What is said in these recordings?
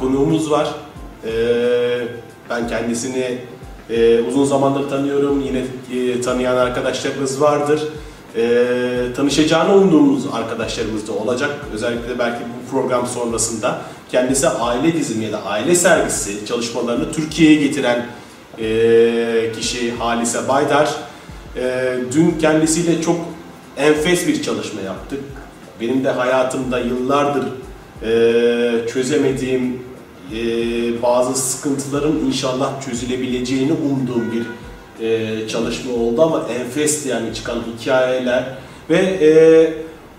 konuğumuz var. Ee, ben kendisini e, uzun zamandır tanıyorum. Yine e, tanıyan arkadaşlarımız vardır. E, tanışacağını umduğumuz arkadaşlarımız da olacak. Özellikle belki bu program sonrasında. Kendisi aile dizimi ya da aile sergisi çalışmalarını Türkiye'ye getiren e, kişi Halise Baydar. E, dün kendisiyle çok enfes bir çalışma yaptık. Benim de hayatımda yıllardır çözemediğim e, bazı sıkıntıların inşallah çözülebileceğini umduğum bir e, çalışma oldu ama enfesti yani çıkan hikayeler ve e,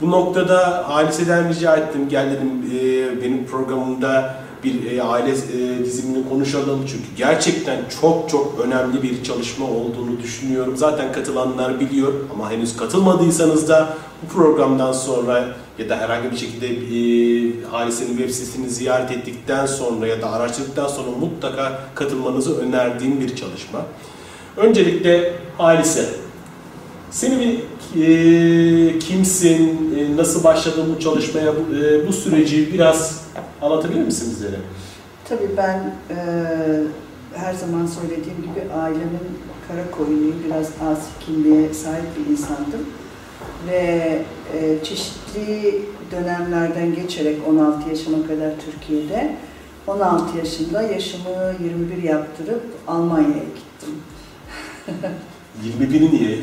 bu noktada Halise'den rica ettim gel dedim e, benim programımda bir e, aile e, dizimini konuşalım çünkü gerçekten çok çok önemli bir çalışma olduğunu düşünüyorum. Zaten katılanlar biliyor ama henüz katılmadıysanız da bu programdan sonra ya da herhangi bir şekilde e, Halise'nin web sitesini ziyaret ettikten sonra ya da araştırdıktan sonra mutlaka katılmanızı önerdiğim bir çalışma. Öncelikle Halise, seni bir e, kimsin, e, nasıl başladın bu çalışmaya, bu, e, bu süreci biraz anlatabilir misin bizlere? Tabii ben e, her zaman söylediğim gibi ailemin kara koyunuyum. Biraz asi kimliğe sahip bir insandım. Ve e, çeşitli dönemlerden geçerek 16 yaşıma kadar Türkiye'de 16 yaşında yaşımı 21 yaptırıp Almanya'ya gittim. 21'i niye?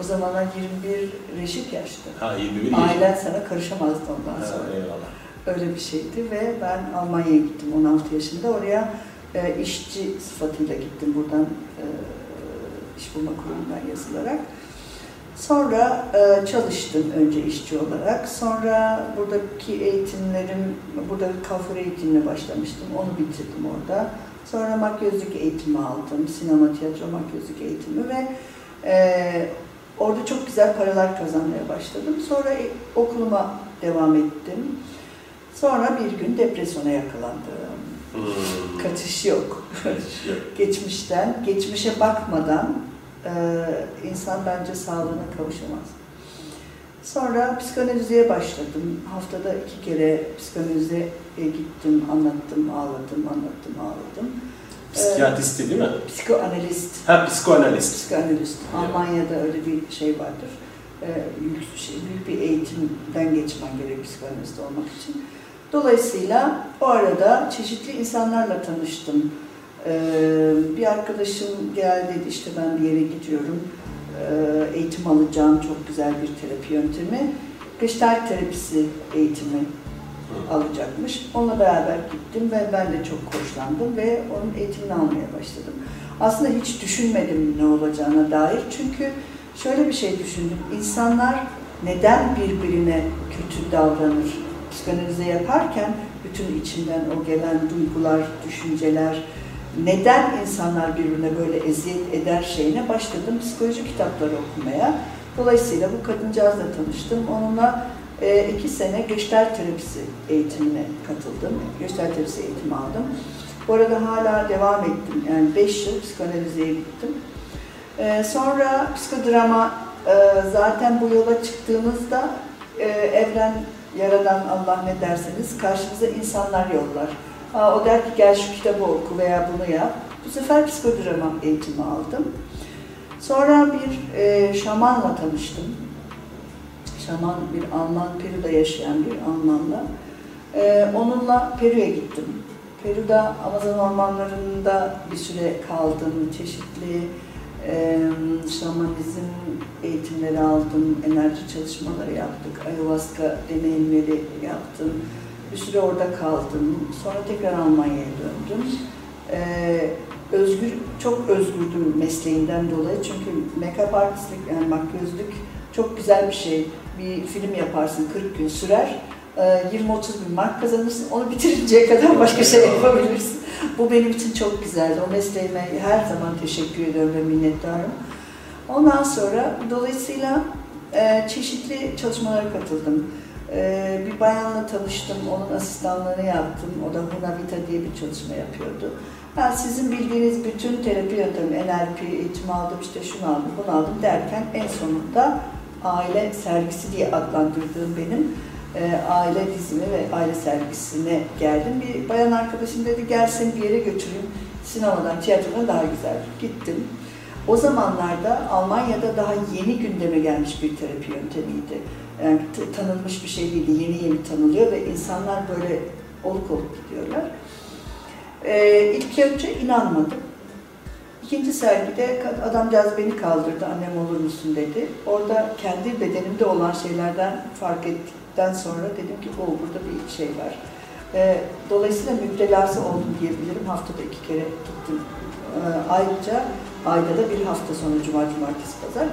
o zamanlar 21 reşit yaştı. ha 21 yaş. Ailen sana karışamazdı ondan Ha, sonra. eyvallah. Öyle bir şeydi ve ben Almanya'ya gittim 16 yaşında. Oraya e, işçi sıfatıyla gittim buradan e, iş bulma kurumundan yazılarak. Sonra e, çalıştım önce işçi olarak. Sonra buradaki eğitimlerim, burada kafur eğitimine başlamıştım. Onu bitirdim orada. Sonra makyözlük eğitimi aldım. Sinema, tiyatro, makyözlük eğitimi ve e, orada çok güzel paralar kazanmaya başladım. Sonra e, okuluma devam ettim. Sonra bir gün depresyona yakalandım. Hmm. Kaçış yok. Geçmişten, geçmişe bakmadan insan bence sağlığına kavuşamaz. Sonra psikanaliziye başladım. Haftada iki kere psikanalize gittim, anlattım, ağladım, anlattım, ağladım. Psikiyatristi değil mi? Ee, psikoanalist. Ha psikoanalist. Psikanalist. Almanya'da öyle bir şey vardır. Ee, büyük, şey, büyük bir eğitimden geçmen gerek psikanalist olmak için. Dolayısıyla o arada çeşitli insanlarla tanıştım. Ee, bir arkadaşım geldi dedi işte ben bir yere gidiyorum. Ee, eğitim alacağım çok güzel bir terapi yöntemi. Gestalt terapisi eğitimi alacakmış. Onunla beraber gittim ve ben de çok hoşlandım ve onun eğitimini almaya başladım. Aslında hiç düşünmedim ne olacağına dair. Çünkü şöyle bir şey düşündüm. İnsanlar neden birbirine kötü davranır? Psikanalize yaparken bütün içinden o gelen duygular, düşünceler, neden insanlar birbirine böyle eziyet eder şeyine başladım psikoloji kitapları okumaya. Dolayısıyla bu kadıncağızla tanıştım. Onunla e, iki sene Gestalt terapisi eğitimine katıldım. Gestalt terapisi eğitimi aldım. Bu arada hala devam ettim. Yani beş yıl psikanalizeye gittim. E, sonra psikodrama e, zaten bu yola çıktığımızda e, evren, yaradan Allah ne derseniz karşımıza insanlar yollar. Aa, o der ki gel şu kitabı oku veya bunu yap. Bu sefer psikodrama eğitimi aldım. Sonra bir e, şamanla tanıştım. Şaman bir Alman, Peru'da yaşayan bir Almanla. E, onunla Peru'ya gittim. Peru'da Amazon ormanlarında bir süre kaldım. Çeşitli e, şamanizm eğitimleri aldım. Enerji çalışmaları yaptık. Ayahuasca deneyimleri yaptım. Bir süre orada kaldım. Sonra tekrar Almanya'ya döndüm. Ee, özgür, çok özgürdüm mesleğinden dolayı. Çünkü make-up artistlik, yani makyözlük çok güzel bir şey. Bir film yaparsın 40 gün sürer. Ee, 20-30 bin mark kazanırsın. Onu bitirinceye kadar başka şey yapabilirsin. Bu benim için çok güzeldi. O mesleğime her zaman teşekkür ediyorum ve minnettarım. Ondan sonra dolayısıyla e, çeşitli çalışmalara katıldım. Ee, bir bayanla tanıştım, onun asistanlığını yaptım. O da Hunavita diye bir çalışma yapıyordu. Ben sizin bildiğiniz bütün terapi yöntemi, NLP eğitimi aldım, işte şunu aldım, bunu aldım derken en sonunda aile sergisi diye adlandırdığım benim e, aile dizimi ve aile sergisine geldim. Bir bayan arkadaşım dedi gel seni bir yere götüreyim. Sinemadan, tiyatrodan daha güzel. Gittim. O zamanlarda Almanya'da daha yeni gündeme gelmiş bir terapi yöntemiydi. Yani tanınmış bir şey değildi. Yeni yeni tanılıyor ve insanlar böyle oluk oluk gidiyorlar. Ee, ilk önce inanmadım. İkinci sergide adamcağız beni kaldırdı, annem olur musun dedi. Orada kendi bedenimde olan şeylerden fark ettikten sonra dedim ki o burada bir şey var. Ee, dolayısıyla müptelası oldum diyebilirim. Haftada iki kere gittim. Ee, ayrıca ayda da bir hafta sonu cuma, cumartesi, pazar.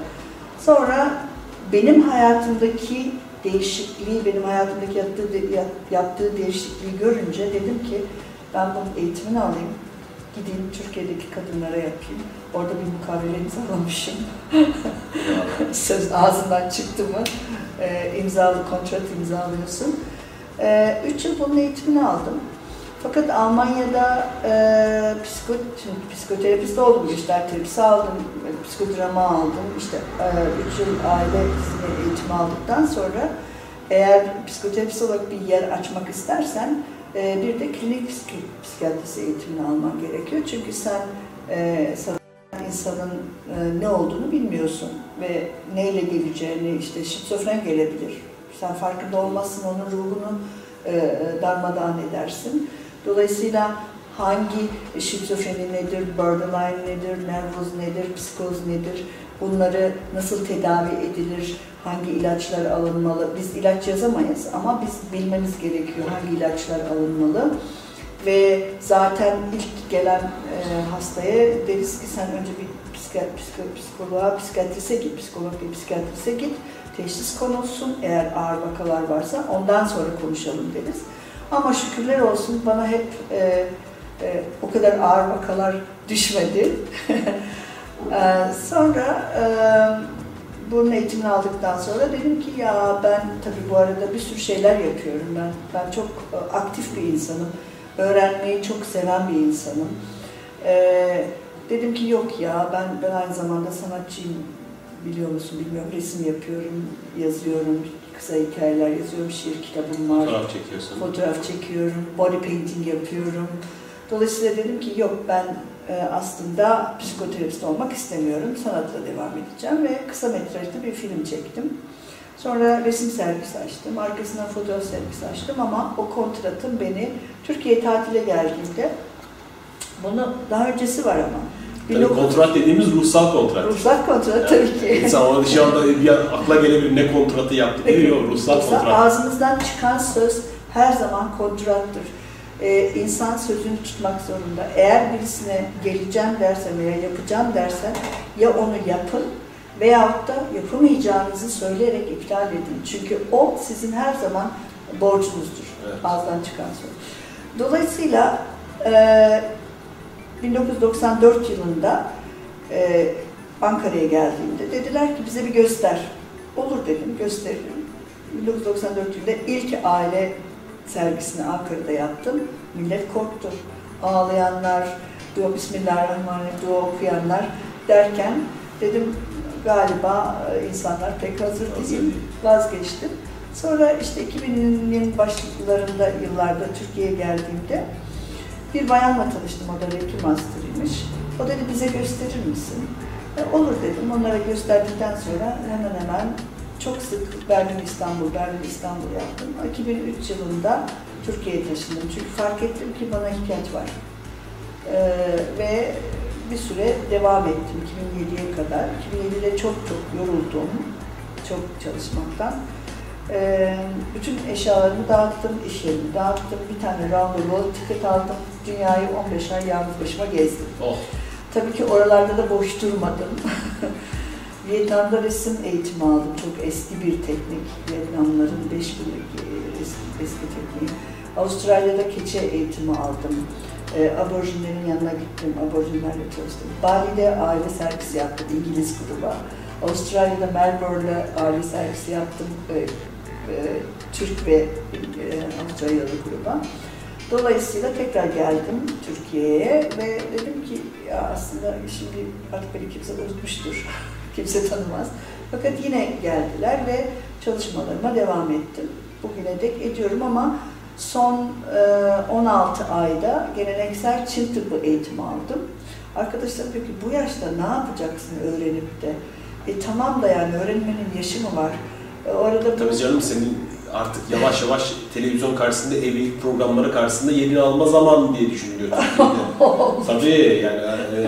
Sonra benim hayatımdaki değişikliği, benim hayatımdaki yaptığı, yaptığı değişikliği görünce dedim ki ben bunun eğitimini alayım gideyim Türkiye'deki kadınlara yapayım. Orada bir mukavele imzalamışım. Söz ağzından çıktı mı e, imzalı kontrat imzalıyorsun. E, üç yıl bunun eğitimini aldım. Fakat Almanya'da e, psiko, psikoterapist oldum, göster terapisi aldım, psikodrama aldım. İşte e, üç yıl aile eğitimi aldıktan sonra eğer psikoterapist olarak bir yer açmak istersen e, bir de klinik psikiyatrisi eğitimini alman gerekiyor. Çünkü sen e, insanın e, ne olduğunu bilmiyorsun ve neyle geleceğini, işte şizofren gelebilir. Sen farkında olmazsın, onun ruhunu e, darmadağın edersin. Dolayısıyla hangi şizofreni nedir, borderline nedir, nervoz nedir, psikoz nedir, bunları nasıl tedavi edilir, hangi ilaçlar alınmalı. Biz ilaç yazamayız ama biz bilmemiz gerekiyor hangi ilaçlar alınmalı. Ve zaten ilk gelen e, hastaya deriz ki sen önce bir psik psik psikoloğa, psikiyatrise git, psikolog bir psikiyatrise git, teşhis konulsun. Eğer ağır vakalar varsa ondan sonra konuşalım deriz. Ama şükürler olsun bana hep e, e, o kadar ağır vakalar düşmedi. e, sonra e, bunun eğitimini aldıktan sonra dedim ki ya ben tabii bu arada bir sürü şeyler yapıyorum. Ben ben çok e, aktif bir insanım. Öğrenmeyi çok seven bir insanım. Ee, dedim ki yok ya ben ben aynı zamanda sanatçıyım. Biliyor musun bilmiyorum. Resim yapıyorum, yazıyorum, kısa hikayeler yazıyorum, şiir kitabım var. Fotoğraf çekiyorsun. Fotoğraf çekiyorum, body painting yapıyorum. Dolayısıyla dedim ki yok ben e, aslında psikoterapist olmak istemiyorum. Sanatla devam edeceğim ve kısa metrajlı bir film çektim. Sonra resim sergisi açtım, arkasından fotoğraf sergisi açtım ama o kontratım beni Türkiye tatile geldiğimde bunu daha öncesi var ama. Tabii kontrat dediğimiz ruhsal kontrat. Ruhsal kontrat yani, tabii ki. İnsan o dışarıda bir akla gelebilir ne kontratı yaptık diyor ruhsal kontrat. Ağzımızdan çıkan söz her zaman kontrattır e, insan sözünü tutmak zorunda. Eğer birisine geleceğim dersen veya yapacağım dersen ya onu yapın veyahut da yapamayacağınızı söyleyerek iptal edin. Çünkü o sizin her zaman borcunuzdur. Evet. Ağızdan çıkan söz. Dolayısıyla e, 1994 yılında e, Ankara'ya geldiğimde dediler ki bize bir göster. Olur dedim, gösteririm. 1994 yılında ilk aile sergisini Ankara'da yaptım. Millet korktu. Ağlayanlar, dua Bismillahirrahmanirrahim, dua okuyanlar derken dedim galiba e, insanlar pek hazır değil. Vazgeçtim. Sonra işte 2000'in başlarında yıllarda Türkiye'ye geldiğimde bir bayanla tanıştım. O da Reiki Master'ıymış. O dedi bize gösterir misin? E, olur dedim. Onlara gösterdikten sonra hemen hemen çok sık Berlin İstanbul, Berlin İstanbul yaptım. 2003 yılında Türkiye'ye taşındım. Çünkü fark ettim ki bana ihtiyaç var. Ee, ve bir süre devam ettim 2007'ye kadar. 2007'de çok çok yoruldum. Çok çalışmaktan. Ee, bütün eşyalarımı dağıttım, iş yerimi dağıttım. Bir tane randevulu tiket aldım. Dünyayı 15 ay yalnız başıma gezdim. Oh. Tabii ki oralarda da boş durmadım. Vietnam'da resim eğitimi aldım. Çok eski bir teknik. Vietnamların 5 günlük eski, eski tekniği. Avustralya'da keçe eğitimi aldım. E, aborjinlerin yanına gittim, aborjinlerle çalıştım. Bali'de aile servisi yaptım, İngiliz gruba. Avustralya'da Melbourne'de aile servisi yaptım, e, e, Türk ve e, Avustralyalı gruba. Dolayısıyla tekrar geldim Türkiye'ye ve dedim ki ya aslında şimdi artık beni kimse unutmuştur. kimse tanımaz. Fakat yine geldiler ve çalışmalarıma devam ettim. Bugüne dek ediyorum ama son e, 16 ayda geleneksel Çin tıbbı eğitimi aldım. Arkadaşlar peki bu yaşta ne yapacaksın öğrenip de? E tamam da yani öğrenmenin yaşı mı var? E, orada bu- Tabii canım senin artık yavaş yavaş televizyon karşısında, evlilik programları karşısında yerini alma zaman diye düşünülüyor Türkiye'de. Tabii yani e,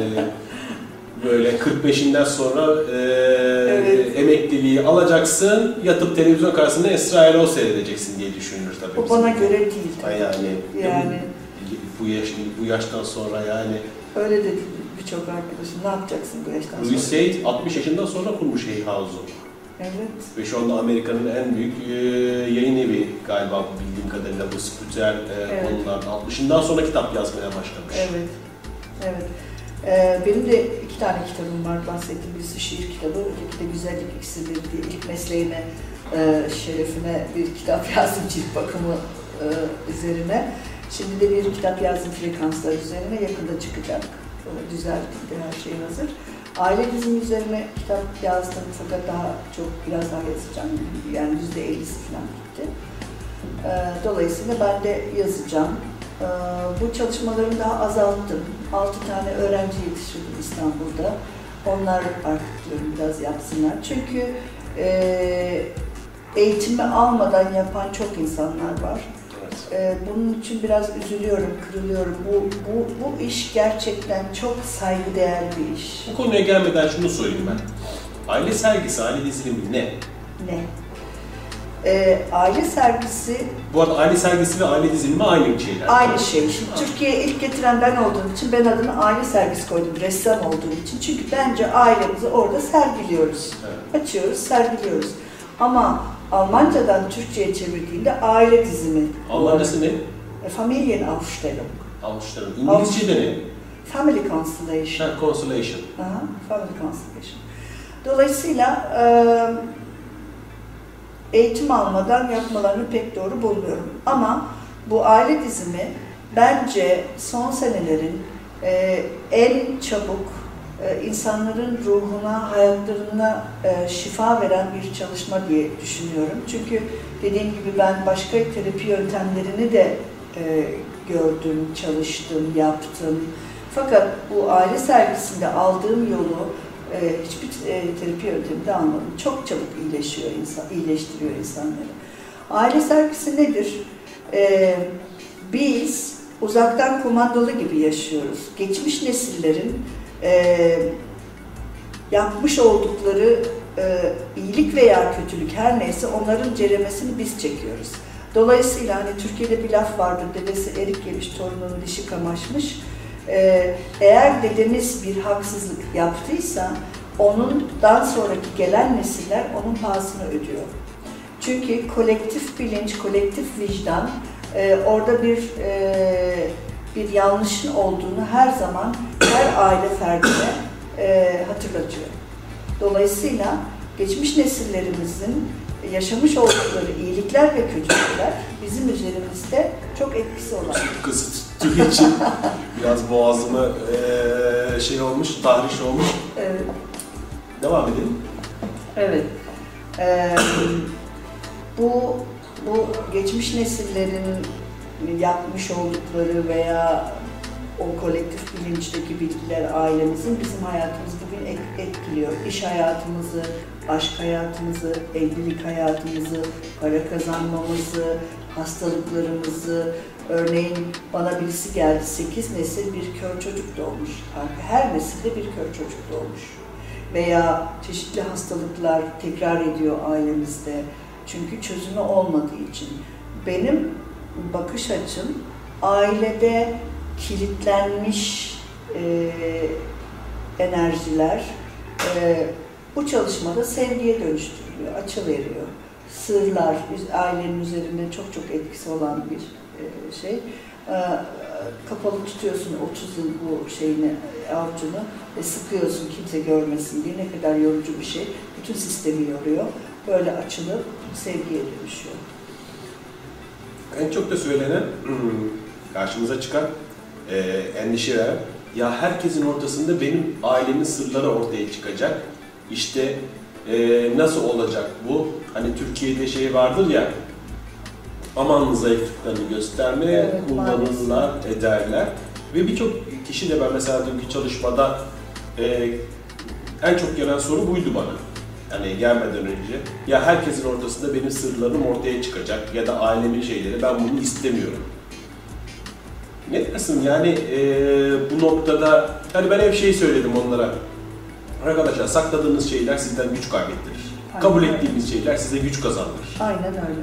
böyle 45'inden sonra e, Evet. emekliliği alacaksın, yatıp televizyon karşısında Esra Erol seyredeceksin diye düşünülür tabii. bu bizim bana göre değil. Ha yani, Yani. bu yaş bu yaştan sonra yani Öyle dedi birçok arkadaşım. Ne yapacaksın bu yaştan sonra? Louis Seyd 60 yaşından sonra kurmuş Hay House'u. Evet. Ve şu anda Amerika'nın en büyük e, yayın evi galiba bildiğim kadarıyla bu spiritüel e, Evet. konularda. 60'ından sonra kitap yazmaya başlamış. Evet. Evet. Ee, benim de iki tane kitabım var bahsettiğim. Birisi şiir kitabı, öteki de güzellik iksirleri diye ilk mesleğine, e, şerefine bir kitap yazdım cilt bakımı e, üzerine. Şimdi de bir kitap yazdım frekanslar üzerine, yakında çıkacak. Düzeltildi, her şey hazır. Aile dizimi üzerine kitap yazdım fakat daha çok biraz daha yazacağım. Yani yüzde ellisi falan gitti. E, dolayısıyla ben de yazacağım. Ee, Bu çalışmalarımı daha azalttım. 6 tane öğrenci yetiştirdim İstanbul'da. Onlar artık diyorum biraz yapsınlar. Çünkü e, eğitimi almadan yapan çok insanlar var. Evet. E, bunun için biraz üzülüyorum, kırılıyorum. Bu, bu, bu iş gerçekten çok saygıdeğer bir iş. Bu konuya gelmeden şunu sorayım ben. Aile sergisi, aile dizilimi ne? Ne? E, aile sergisi Bu arada aile sergisi ve aile dizilimi aynı şeyler. Aynı şey. Şimdi Türkiye'ye ilk getiren ben olduğum için ben adını aile sergisi koydum. Ressam olduğum için. Çünkü bence ailemizi orada sergiliyoruz. Evet. Açıyoruz, sergiliyoruz. Ama Almancadan Türkçe'ye çevirdiğinde aile dizimi. Almancası ne? E, Familienaufstellung. Almışlarım. İngilizce'de ne? Family Constellation. Ha, Consolation. Aha, Family Constellation. Dolayısıyla e, eğitim almadan yapmalarını pek doğru bulmuyorum. Ama bu aile dizimi bence son senelerin e, en çabuk insanların ruhuna, hayatlarına e, şifa veren bir çalışma diye düşünüyorum. Çünkü dediğim gibi ben başka terapi yöntemlerini de e, gördüm, çalıştım, yaptım. Fakat bu aile sergisinde aldığım yolu e, hiçbir e, terapi yönteminde almadım. Çok çabuk iyileşiyor insan, iyileştiriyor insanları. Aile sergisi nedir? E, biz uzaktan kumandalı gibi yaşıyoruz. Geçmiş nesillerin e, yapmış oldukları e, iyilik veya kötülük her neyse onların ceremesini biz çekiyoruz. Dolayısıyla hani Türkiye'de bir laf vardır, dedesi erik yemiş, torununun dişi kamaşmış. Ee, eğer dedemiz bir haksızlık yaptıysa onundan sonraki gelen nesiller onun pahasını ödüyor. Çünkü kolektif bilinç, kolektif vicdan e, orada bir e, bir yanlışın olduğunu her zaman her aile ferdine e, hatırlatıyor. Dolayısıyla geçmiş nesillerimizin yaşamış oldukları iyilikler ve kötülükler bizim üzerimizde çok etkisi olan. Kısıttığı için biraz boğazıma eee, şey olmuş, tahriş olmuş. Evet. Devam edelim. Evet. Ee, bu bu geçmiş nesillerin yapmış oldukları veya o kolektif bilinçteki bilgiler ailemizin bizim hayatımızı bugün et- etkiliyor. İş hayatımızı, aşk hayatımızı, evlilik hayatımızı, para kazanmamızı, hastalıklarımızı. Örneğin bana birisi geldi, 8 nesil bir kör çocuk doğmuş. Her nesilde bir kör çocuk doğmuş veya çeşitli hastalıklar tekrar ediyor ailemizde. Çünkü çözümü olmadığı için. Benim bakış açım ailede kilitlenmiş e, enerjiler e, bu çalışmada sevgiye dönüştürülüyor, açıveriyor. Sırlar, üz- ailenin üzerinde çok çok etkisi olan bir e, şey. E, kapalı tutuyorsun 30 yıl bu şeyini, avucunu ve sıkıyorsun kimse görmesin diye ne kadar yorucu bir şey. Bütün sistemi yoruyor. Böyle açılıp sevgiye dönüşüyor. En çok da söylenen, karşımıza çıkan, e, endişe veren, ya herkesin ortasında benim ailemin sırları ortaya çıkacak. İşte e, nasıl olacak bu? Hani Türkiye'de şey vardır ya, aman zayıflıklarını gösterme, Evet, kullanırlar, ederler. Ve birçok kişi de ben mesela dünkü çalışmada e, en çok gelen soru buydu bana. Hani gelmeden önce. Ya herkesin ortasında benim sırlarım ortaya çıkacak ya da ailemin şeyleri ben bunu istemiyorum. Ne dersin yani e, bu noktada hani ben hep şey söyledim onlara. Arkadaşlar sakladığınız şeyler sizden güç kaybettirir. Aynen Kabul öyle. ettiğiniz şeyler size güç kazandırır. Aynen öyle.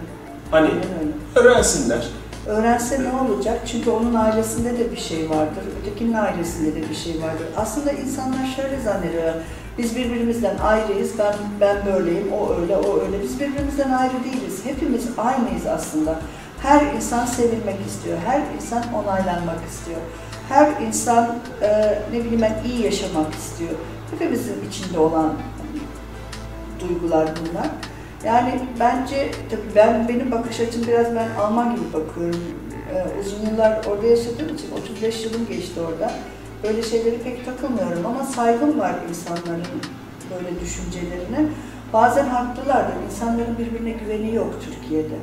Hani Aynen öyle. öğrensinler. Öğrense ne olacak? Çünkü onun ailesinde de bir şey vardır, ötekinin ailesinde de bir şey vardır. Aslında insanlar şöyle zannediyorlar. Biz birbirimizden ayrıyız, ben ben böyleyim, o öyle, o öyle. Biz birbirimizden ayrı değiliz. Hepimiz aynıyız aslında. Her insan sevilmek istiyor, her insan onaylanmak istiyor. Her insan e, ne bileyim ben iyi yaşamak istiyor. Hepimizin içinde olan duygular bunlar. Yani bence tabii ben benim bakış açım biraz ben Alman gibi bakıyorum. Ee, uzun yıllar orada yaşadığım için 35 yılım geçti orada. Böyle şeyleri pek takılmıyorum ama saygım var insanların böyle düşüncelerine. Bazen haklılardır. İnsanların birbirine güveni yok Türkiye'de.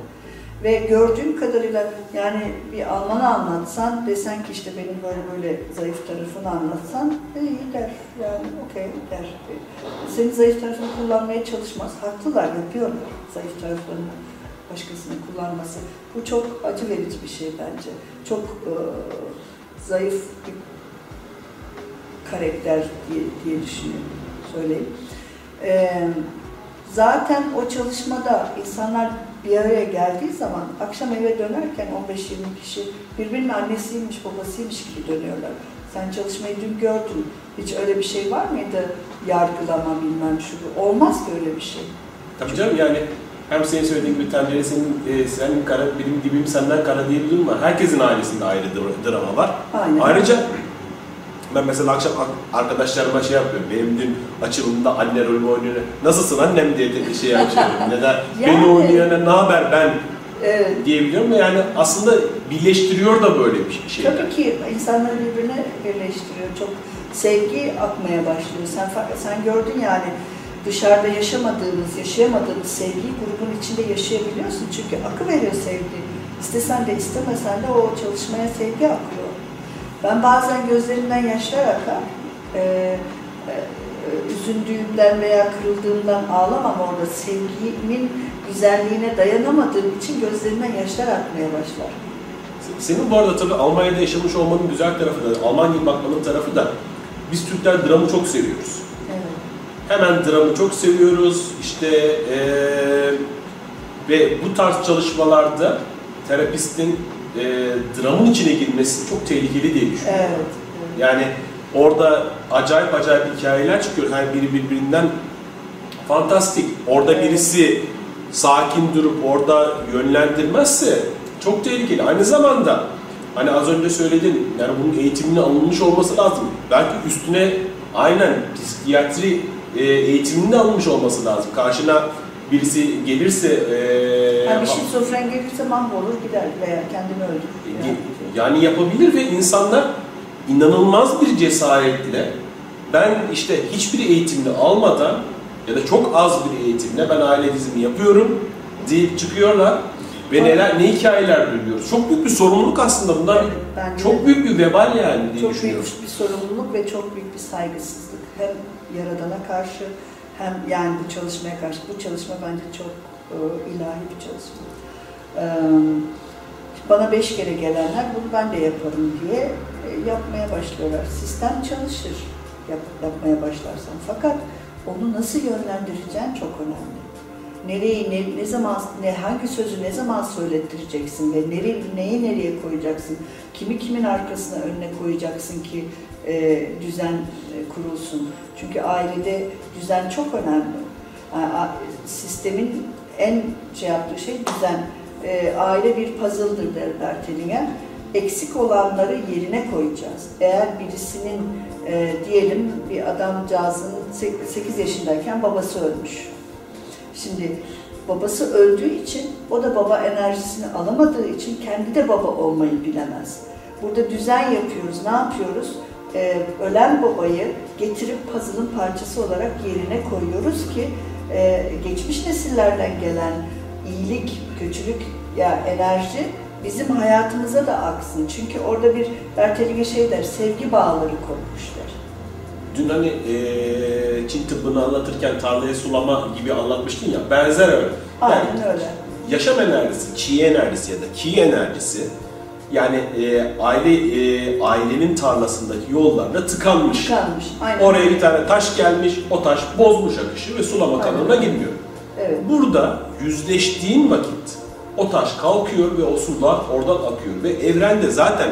Ve gördüğüm kadarıyla yani bir Alman'a anlatsan desen ki işte benim böyle böyle zayıf tarafını anlatsan e, iyi der yani okey der. Senin zayıf tarafını kullanmaya çalışmaz. Haklılar yapıyorlar zayıf taraflarını başkasının kullanması. Bu çok acı verici bir şey bence. Çok e, zayıf bir karakter diye, diye düşünüyorum. Söyleyeyim. E, zaten o çalışmada insanlar bir araya geldiği zaman akşam eve dönerken 15-20 kişi birbirinin annesiymiş, babasıymış gibi dönüyorlar. Sen çalışmayı dün gördün. Hiç öyle bir şey var mıydı? Yargılama bilmem şu. Olmaz böyle bir şey. Tabii canım yani hem senin söylediğin gibi tenceре senin, e, senin kara, benim gibiyim senden kara diye bir durum var. Herkesin ailesinde ayrı dra- drama var. Aynen. Ayrıca ben mesela akşam ak- arkadaşlarıma şey yapıyorum. Benim dün açılımda anne rolü oynuyor. Nasılsın annem diye de şey açıyorum. ya da beni Yani- oynayana ne haber ben Evet. diyebiliyorum ve yani aslında birleştiriyor da böyle bir şey. Tabii ki insanları birbirine birleştiriyor. Çok sevgi akmaya başlıyor. Sen sen gördün yani dışarıda yaşamadığımız, yaşayamadığımız sevgiyi grubun içinde yaşayabiliyorsun. Çünkü akı veriyor sevgi. İstesen de istemesen de o çalışmaya sevgi akıyor. Ben bazen gözlerimden yaşlar akar. Ee, e, üzüldüğümden veya kırıldığımdan ağlamam orada. Sevgimin güzelliğine dayanamadığım için gözlerimden yaşlar akmaya başlar. Senin bu arada tabii Almanya'da yaşamış olmanın güzel tarafı da, Alman gibi bakmanın tarafı da biz Türkler dramı çok seviyoruz. Evet. Hemen dramı çok seviyoruz. İşte eee, ve bu tarz çalışmalarda terapistin eee, dramın içine girmesi çok tehlikeli diye düşünüyorum. Evet. Yani orada acayip acayip hikayeler çıkıyor. Her biri birbirinden fantastik. Orada Evet. birisi sakin durup orada yönlendirmezse çok tehlikeli. Aynı zamanda hani az önce söyledin yani bunun eğitiminin alınmış olması lazım. Belki üstüne aynen psikiyatri e, eğitiminin de alınmış olması lazım. Karşına birisi gelirse e, Yani bir şizofren gelirse mahvolur gider veya kendini öldürür. Ge- Yani yapabilir ve insanlar inanılmaz bir cesaretle ben işte hiçbir eğitimini almadan ya da çok az bir eğitimle ben aile dizimi yapıyorum deyip çıkıyorlar ve neler ne hikayeler duyuyoruz. Çok büyük bir sorumluluk aslında bunlar. Bence Çok büyük bir vebal yani diye çok düşünüyorum. büyük bir sorumluluk ve çok büyük bir saygısızlık. Hem Yaradan'a karşı hem yani bu çalışmaya karşı. Bu çalışma bence çok e, ilahi bir çalışma. Bana beş kere gelenler bunu ben de yaparım diye e, yapmaya başlıyorlar. Sistem çalışır yap, yapmaya başlarsan. Fakat onu nasıl yönlendireceğin çok önemli. Nereyi, ne, ne zaman, ne hangi sözü ne zaman söylettireceksin ve nereye, neyi nereye koyacaksın? Kimi kimin arkasına önüne koyacaksın ki e, düzen e, kurulsun? Çünkü ailede düzen çok önemli. A- sistemin en şey yaptığı şey düzen. E, aile bir puzzle'dır der Bertelinger. Eksik olanları yerine koyacağız. Eğer birisinin e, diyelim bir adamcağızın 8 yaşındayken babası ölmüş. Şimdi babası öldüğü için o da baba enerjisini alamadığı için kendi de baba olmayı bilemez. Burada düzen yapıyoruz. Ne yapıyoruz? Ee, ölen babayı getirip puzzle'ın parçası olarak yerine koyuyoruz ki e, geçmiş nesillerden gelen iyilik, kötülük ya enerji bizim hayatımıza da aksın. Çünkü orada bir Bertelinger şey der, sevgi bağları kurmuşlar. Dün hani eee Çin tıbbını anlatırken tarlaya sulama gibi anlatmıştın ya, benzer öyle. Yani Aynen öyle. yaşam enerjisi, chi enerjisi ya da ki enerjisi yani e, aile e, ailenin tarlasındaki yollarda tıkanmış. Tıkanmış. Aynen. Oraya bir tane taş gelmiş, o taş bozmuş akışı ve sulama kanalına girmiyor. Evet. Burada yüzleştiğin vakit o taş kalkıyor ve o sular oradan akıyor ve evrende zaten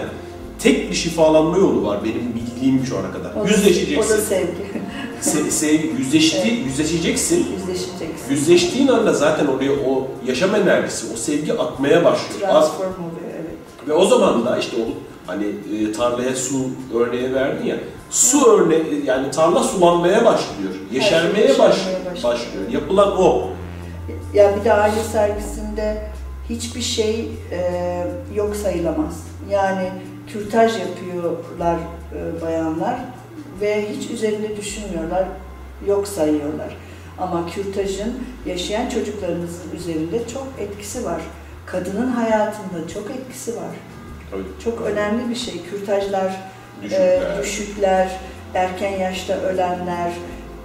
tek bir şifalanma yolu var benim bildiğim şu ana kadar. O da- O da Yüzleşeceksin. sevgi. Se, sevgi, yüzleşti, Evet. yüzleşeceksin. Yüzleşeceksin. Yüzleştiğin anda zaten oraya o yaşam enerjisi, o sevgi akmaya başlıyor. Transform oluyor. Ve o zaman da işte o hani e, tarlaya su örneği verdin ya, su örneği yani tarla sulanmaya başlıyor, yeşermeye yeşermeye baş, başlıyor. başlıyor. Yapılan o. Ya bir de aile sergisinde hiçbir şey e, yok sayılamaz. Yani kürtaj yapıyorlar e, bayanlar ve hiç üzerinde düşünmüyorlar, yok sayıyorlar. Ama kürtajın yaşayan çocuklarımızın üzerinde çok etkisi var. Kadının hayatında çok etkisi var. Tabii, Çok önemli bir şey. Kürtajlar, düşükler. e, düşükler, erken yaşta ölenler,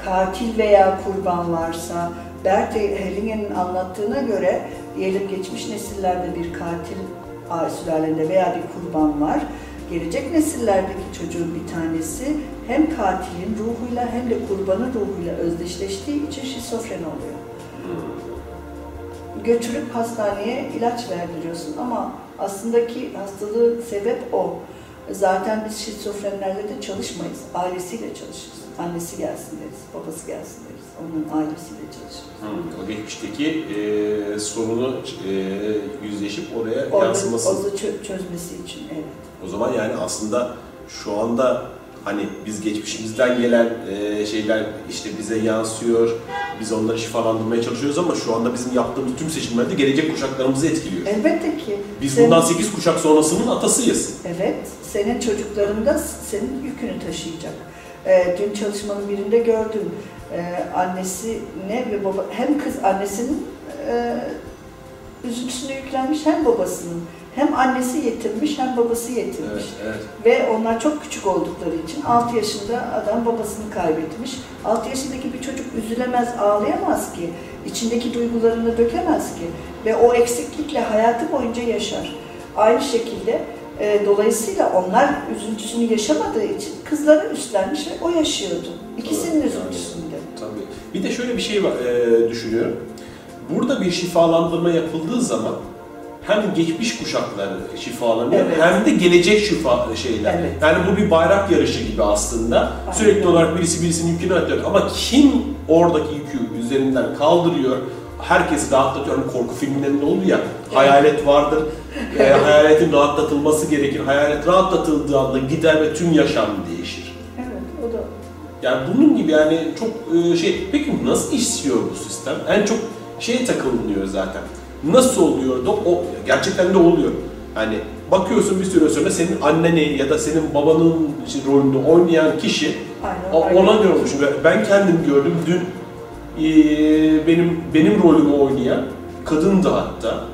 katil veya kurban varsa, Bert Hellingen'in anlattığına göre diyelim geçmiş nesillerde bir katil sülalende veya bir kurban var. Gelecek nesillerdeki çocuğun bir tanesi hem katilin ruhuyla hem de kurbanın ruhuyla özdeşleştiği için şizofren oluyor. Götürüp hastaneye ilaç verdiriyorsun ama aslındaki hastalığı sebep o. Zaten biz şizofrenlerle de çalışmayız. Ailesiyle çalışırız. Annesi gelsin deriz, babası gelsin deriz. Onun ailesiyle çalışırız. Hı, o geçmişteki e, sorunu e, yüzleşip oraya Orada, yansıması. orada çö- çözmesi için evet. O zaman yani aslında şu anda hani biz geçmişimizden gelen e, şeyler işte bize yansıyor, biz onları şifalandırmaya çalışıyoruz ama şu anda bizim yaptığımız tüm seçimler de gelecek kuşaklarımızı etkiliyor. Elbette ki. Biz Senin- bundan 8 kuşak sonrasının atasıyız. Evet, senin çocukların da senin yükünü taşıyacak. Ee, dün çalışmanın birinde gördüm. Ee, annesine ve baba hem kız annesinin e, üzüntüsüne yüklenmiş hem babasının. Hem annesi yetinmiş hem babası yetinmiş. evet. Ve onlar çok küçük oldukları için 6 yaşında adam babasını kaybetmiş. 6 yaşındaki bir çocuk üzülemez, ağlayamaz ki. içindeki duygularını dökemez ki. Ve o eksiklikle hayatı boyunca yaşar. Aynı şekilde e, dolayısıyla onlar üzüntüsünü yaşamadığı için kızları üstlenmiş ve o yaşıyordu. İkisinin Evet, üzüntüsünde. Tabii. Bir de şöyle bir şey var, e, düşünüyorum. Burada bir şifalandırma yapıldığı zaman hem geçmiş kuşaklar şifalanıyor Evet. hem de gelecek şifa şeyler. Evet. Yani bu bir bayrak yarışı gibi aslında. Aynen. Sürekli olarak birisi birisinin yükünü atıyor. Ama kim oradaki yükü üzerinden kaldırıyor, herkesi rahatlatıyor. Hani korku filmlerinde olur ya, hayalet vardır. e, hayaletin rahatlatılması gerekir. Hayalet rahatlatıldığı anda gider ve tüm yaşam değişir. Evet, o da Yani bunun gibi yani çok e, şey, peki nasıl işliyor bu sistem? En çok şeye takılınıyor zaten. Nasıl oluyor da o gerçekten de oluyor. Yani bakıyorsun bir süre sonra senin anneni ya da senin babanın rolünde oynayan kişi aynen. aynen. ona görmüş. Ve Ben kendim gördüm dün e, benim benim rolümü oynayan kadındı hatta.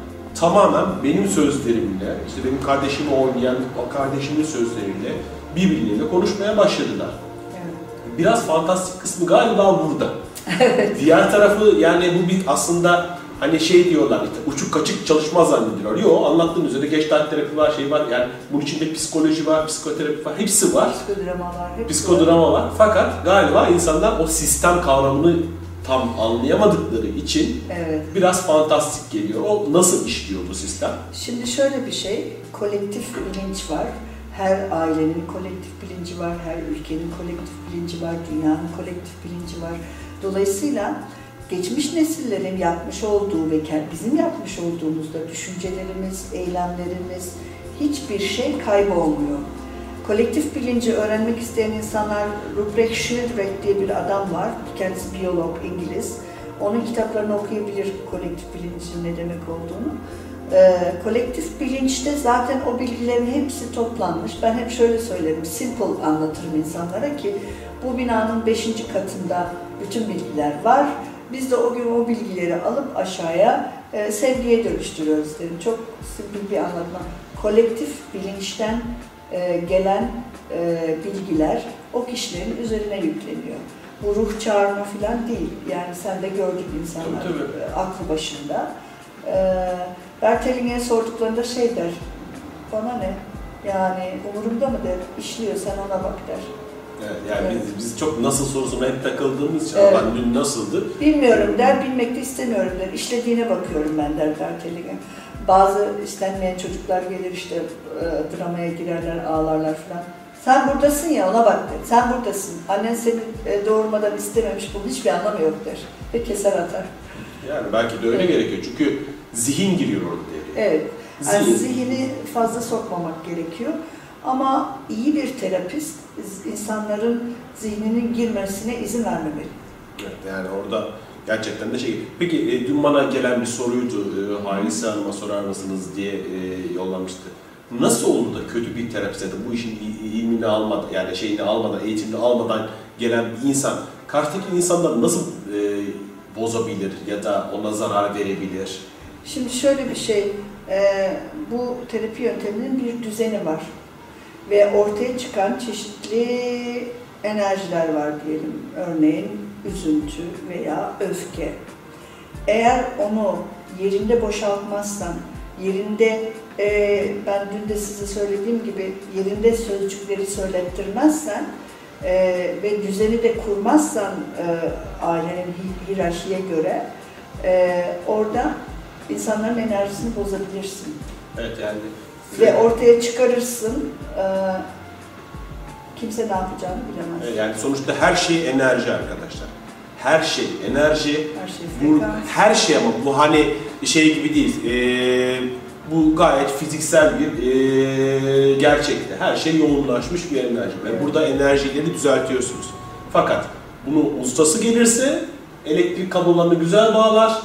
Tamamen benim sözlerimle, işte benim kardeşimi oynayan kardeşimin sözleriyle birbirleriyle konuşmaya başladılar. Evet. Biraz fantastik kısmı galiba burada. Diğer tarafı yani bu bir aslında hani şey diyorlar işte uçuk kaçık çalışma zannediyorlar. Yok anlattığın üzere geçtaat terapi var şey var yani bunun içinde psikoloji var, psikoterapi var hepsi var. Psikodramalar, hepsi var. Psikodrama var fakat galiba insanlar o sistem kavramını tam anlayamadıkları için Evet. biraz fantastik geliyor. O nasıl işliyor bu sistem? Şimdi şöyle bir şey, kolektif bilinç var. Her ailenin kolektif bilinci var, her ülkenin kolektif bilinci var, dünyanın kolektif bilinci var. Dolayısıyla geçmiş nesillerin yapmış olduğu ve bizim yapmış olduğumuzda düşüncelerimiz, eylemlerimiz hiçbir şey kaybolmuyor. Kolektif bilinci öğrenmek isteyen insanlar Ruprecht Sheldrake diye bir adam var. Kendisi biyolog, İngiliz. Onun kitaplarını okuyabilir kolektif bilincin ne demek olduğunu. Ee, kolektif bilinçte zaten o bilgilerin hepsi toplanmış. Ben hep şöyle söylerim, simple anlatırım insanlara ki bu binanın beşinci katında bütün bilgiler var. Biz de o gün o bilgileri alıp aşağıya e, sevgiye dönüştürüyoruz dedim. Çok simpil bir anlatma. Kolektif bilinçten e, gelen e, bilgiler o kişilerin üzerine yükleniyor. Bu ruh çağırma falan değil. Yani sen de gördük insanlar Tabii, tabii. e, aklı başında. E, Bertelinge'ye sorduklarında şey der, bana ne? Yani umurumda mı der, işliyor sen ona bak der. Evet, yani Evet. Biz, biz çok nasıl sorusuna hep takıldığımız için Evet. "Lan dün nasıldı? Bilmiyorum der, bilmek de istemiyorum der. İşlediğine bakıyorum ben der Bertelinge. Bazı istenmeyen çocuklar gelir işte e, dramaya girerler, ağlarlar falan. Sen buradasın ya ona bak der. Sen buradasın. Annen seni e, doğurmadan istememiş. Bunun hiçbir anlamı yok der. Ve keser atar. Yani belki de öyle Evet. gerekiyor çünkü zihin giriyor orada devreye. Evet. Yani Zihin. zihni fazla sokmamak gerekiyor. Ama iyi bir terapist insanların zihninin girmesine izin vermemeli. Evet, yani orada gerçekten de şey. Peki e, dün bana gelen bir soruydu. E, Halise Hanım'a sorar mısınız diye e, yollamıştı. Nasıl olur da kötü bir terapist ya da bu işin il- ilmini almadan yani şeyini almadan, eğitimini almadan gelen bir insan karşıdaki insanları nasıl e, bozabilir ya da ona zarar verebilir? Şimdi şöyle bir şey, e, bu terapi yönteminin bir düzeni var. Ve ortaya çıkan çeşitli enerjiler var diyelim. Örneğin üzüntü veya öfke. Eğer onu yerinde boşaltmazsan, yerinde e, ben dün de size söylediğim gibi yerinde sözcükleri söylettirmezsen e, ve düzeni de kurmazsan e, ailenin hi- hiyerarşiye göre e, orada insanların enerjisini bozabilirsin. Evet yani Ve ortaya çıkarırsın, e, kimse ne yapacağını bilemez. E, yani sonuçta her şey enerji arkadaşlar. Her şey enerji. Her şey Bu frekans. her şey ama bu hani şey gibi değil. Ee, bu gayet fiziksel bir ee, gerçekte. Her şey yoğunlaşmış bir enerji. Ve Evet. burada enerjileri düzeltiyorsunuz. Fakat bunu ustası gelirse elektrik kablolarını güzel bağlar.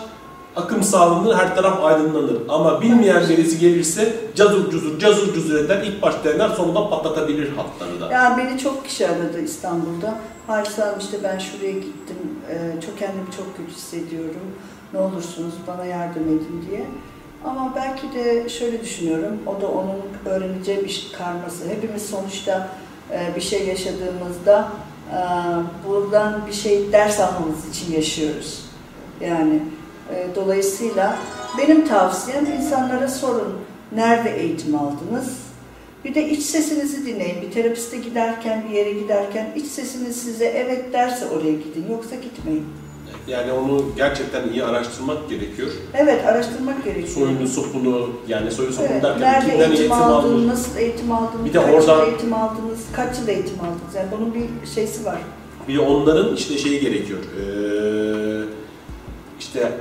Akım sağlanır, her taraf aydınlanır. Ama bilmeyen birisi gelirse cazur cuzur, cazur cuzur eder. İlk başta eder, sonradan patlatabilir hatları da. Yani beni çok kişi aradı İstanbul'da. Halis işte ben şuraya gittim, e, çok kendimi çok kötü hissediyorum. Ne olursunuz bana yardım edin diye. Ama belki de şöyle düşünüyorum, o da onun öğreneceği bir karması. Hepimiz sonuçta e, bir şey yaşadığımızda e, buradan bir şey ders almamız için yaşıyoruz. Yani e, dolayısıyla benim tavsiyem insanlara sorun. Nerede eğitim aldınız? Bir de iç sesinizi dinleyin. Bir terapiste giderken, bir yere giderken iç sesiniz size evet derse oraya gidin. Yoksa gitmeyin. Yani onu gerçekten iyi araştırmak gerekiyor. Evet, araştırmak gerekiyor. soyunu sopunu yani soyu sopunu Evet, derken nerede kimden eğitim, eğitim aldınız, aldın? nasıl eğitim aldınız, Bir de kaç oradan- yıl eğitim aldınız, kaç yıl eğitim aldınız? Yani bunun bir şeysi var. Bir de onların işte şeyi gerekiyor. Ee, işte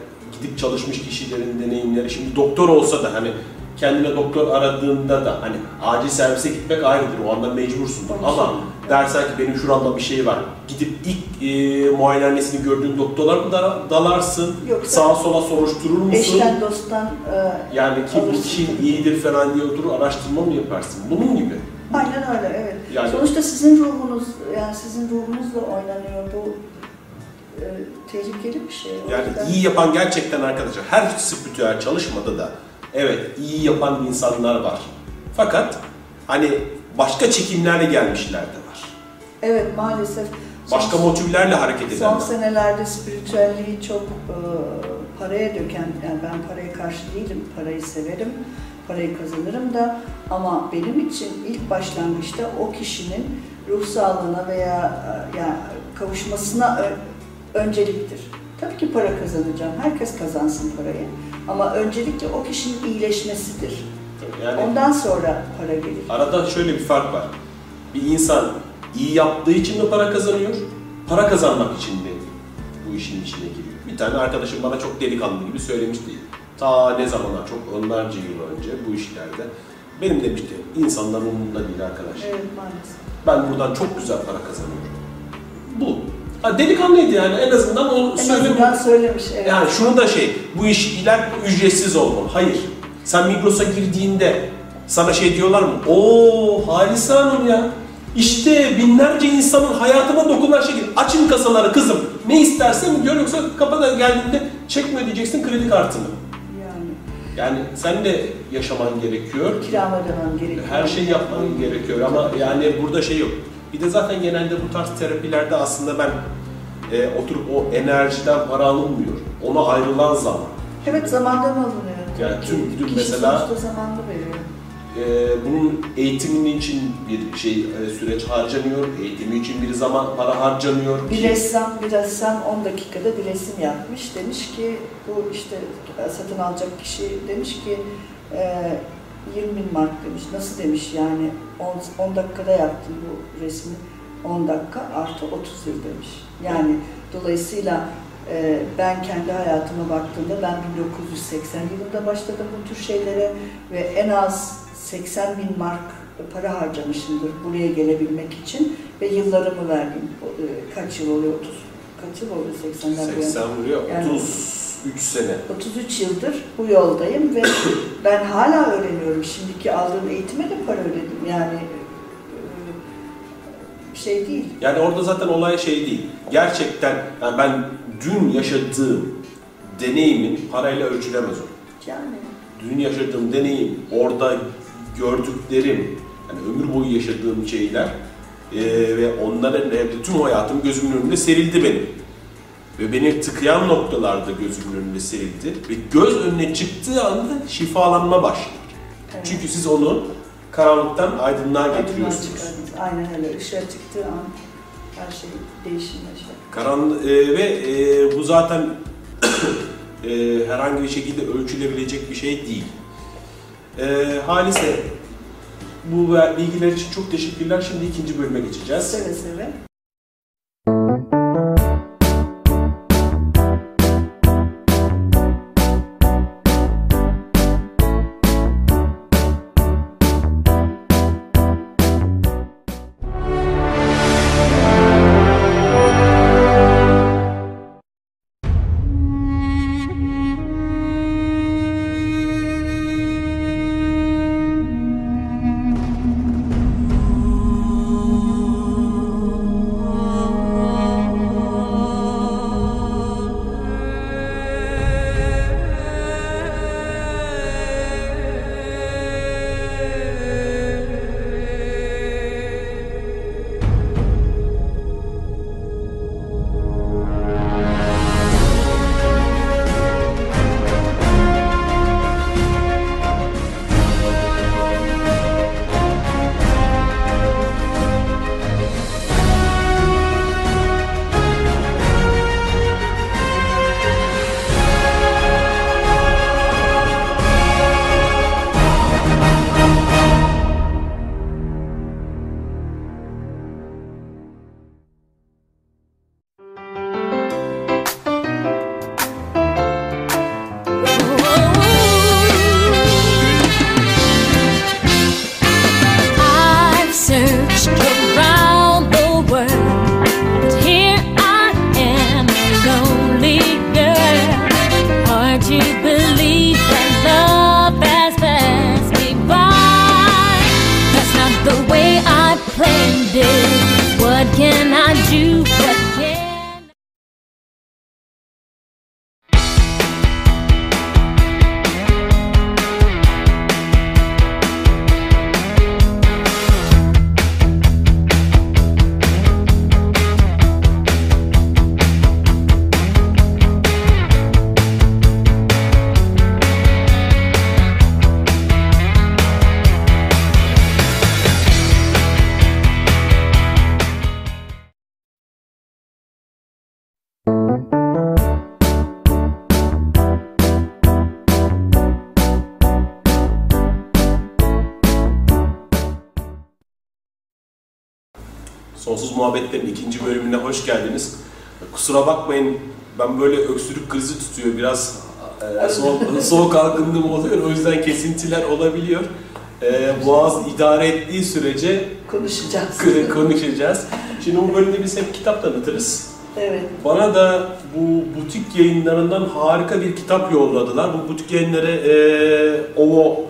gidip çalışmış kişilerin deneyimleri. Şimdi doktor olsa da hani kendine doktor aradığında da hani acil servise gitmek ayrıdır. O anda mecbursundur. Onun Ama için- dersen ki benim şuramda bir şey var. Gidip ilk e, muayenehanesini gördüğün doktorlar mı da- dalarsın? Yoksa Sağa sola soruşturur musun? eşten, dosttan, e, Yani ki bu kim iyidir falan diye oturur araştırma mı yaparsın? Bunun gibi. aynen öyle, evet. Yani Sonuçta sizin ruhunuz, yani sizin ruhunuzla oynanıyor bu tehlikeli bir şey. O Yani yüzden- iyi yapan gerçekten arkadaşlar her spiritüel çalışmada da evet iyi yapan insanlar var. Fakat hani başka çekimlerle gelmişler de var. Evet, maalesef. Başka Son- motivlerle hareket Son edenler. senelerde spiritüelliği çok e, paraya döken, yani ben paraya karşı değilim, parayı severim, parayı kazanırım da ama benim için ilk başlangıçta o kişinin ruh sağlığına veya e, yani kavuşmasına ö- önceliktir. Tabii ki para kazanacağım, herkes kazansın parayı ama öncelikle o kişinin iyileşmesidir. Yani Ondan sonra para gelir. arada şöyle bir fark var. Bir insan iyi yaptığı için mi para kazanıyor? Para kazanmak için mi bu işin içine giriyor? Bir tane arkadaşım bana çok delikanlı gibi söylemişti. Ta ne zamanlar çok onlarca yıl önce bu işlerde. Benim demişti insanlar umurunda değil arkadaş. Evet maalesef. Ben buradan çok güzel para kazanıyorum. Bu. Delikanlıydı yani en azından o En söylemi. azından söylemiş. Evet. Yani şunu da şey, bu işler ücretsiz olmalı. Hayır. Sen Migros'a girdiğinde sana şey diyorlar mı? Oo Halise Hanım ya. İşte binlerce insanın hayatına dokunan şey. Açın kasaları kızım. Ne istersen diyor yoksa kapıda geldiğinde çek mi ödeyeceksin kredi kartını. Yani Yani sen de yaşaman gerekiyor. ödemem gerekiyor. Her şeyi yapman gerekiyor ama yani burada şey yok. Bir de zaten genelde bu tarz terapilerde aslında ben e, oturup o enerjiden para alınmıyor. Ona ayrılan zaman. Evet zamandan alınıyor. Yani tüm- tüm mesela- zamanlı veriyor. E, bunun eğitiminin için bir şey e, süreç harcanıyor. Eğitimi için bir zaman para harcanıyor. Bir ressam, bir ressam 10 dakikada bir resim yapmış. Demiş ki bu işte satın alacak kişi demiş ki e, 20 bin mark demiş. Nasıl demiş yani 10, 10 dakikada yaptım bu resmi. 10 dakika artı 30 yıl demiş. Yani dolayısıyla e, ben kendi hayatıma baktığımda ben 1980 yılında başladım bu tür şeylere ve en az 80 bin mark para harcamışımdır buraya gelebilmek için ve yıllarımı verdim. E, Kaç yıl oluyor? 30 kaç yıl oluyor 80'den bu yana? 80 vuruyor. Yani- 33 sene. 33 yıldır bu yoldayım ve ben hala öğreniyorum. Şimdiki aldığım eğitime de para ödedim. Yani e, şey değil. Yani orada zaten olay şey değil. Gerçekten yani ben dün yaşadığım deneyimin parayla ölçülemez o. Yani Dün yaşadığım deneyim, orada gördüklerim, yani ömür boyu yaşadığım şeyler eee, ve onların hep tüm hayatım gözümün önünde serildi benim. Ve beni tıkayan noktalarda gözümün önünde serildi. Ve göz önüne çıktığı anda şifalanma başlar. evet. Çünkü siz onu karanlıktan aydınlığa Aydınlığa getiriyorsunuz. çıkardınız. Aynen öyle. Işığa çıktığı an her şey değişim yaşar. Karan e, ve e, bu zaten e, herhangi bir şekilde ölçülebilecek bir şey değil. E, Halise bu bilgiler için çok teşekkürler. Şimdi ikinci bölüme geçeceğiz. Seve seve. Muhabbetlerin ikinci bölümüne hoş geldiniz. Kusura bakmayın ben böyle öksürük krizi tutuyor biraz e, soğuk, soğuk algınlığım oluyor o yüzden kesintiler olabiliyor. E, boğaz idare ettiği sürece Konuşacağız. konuşacağız. Şimdi bu bölümde biz hep kitap tanıtırız. Evet. Bana da bu butik yayınlarından harika bir kitap yolladılar. Bu butik yayınları e, Ovo'nun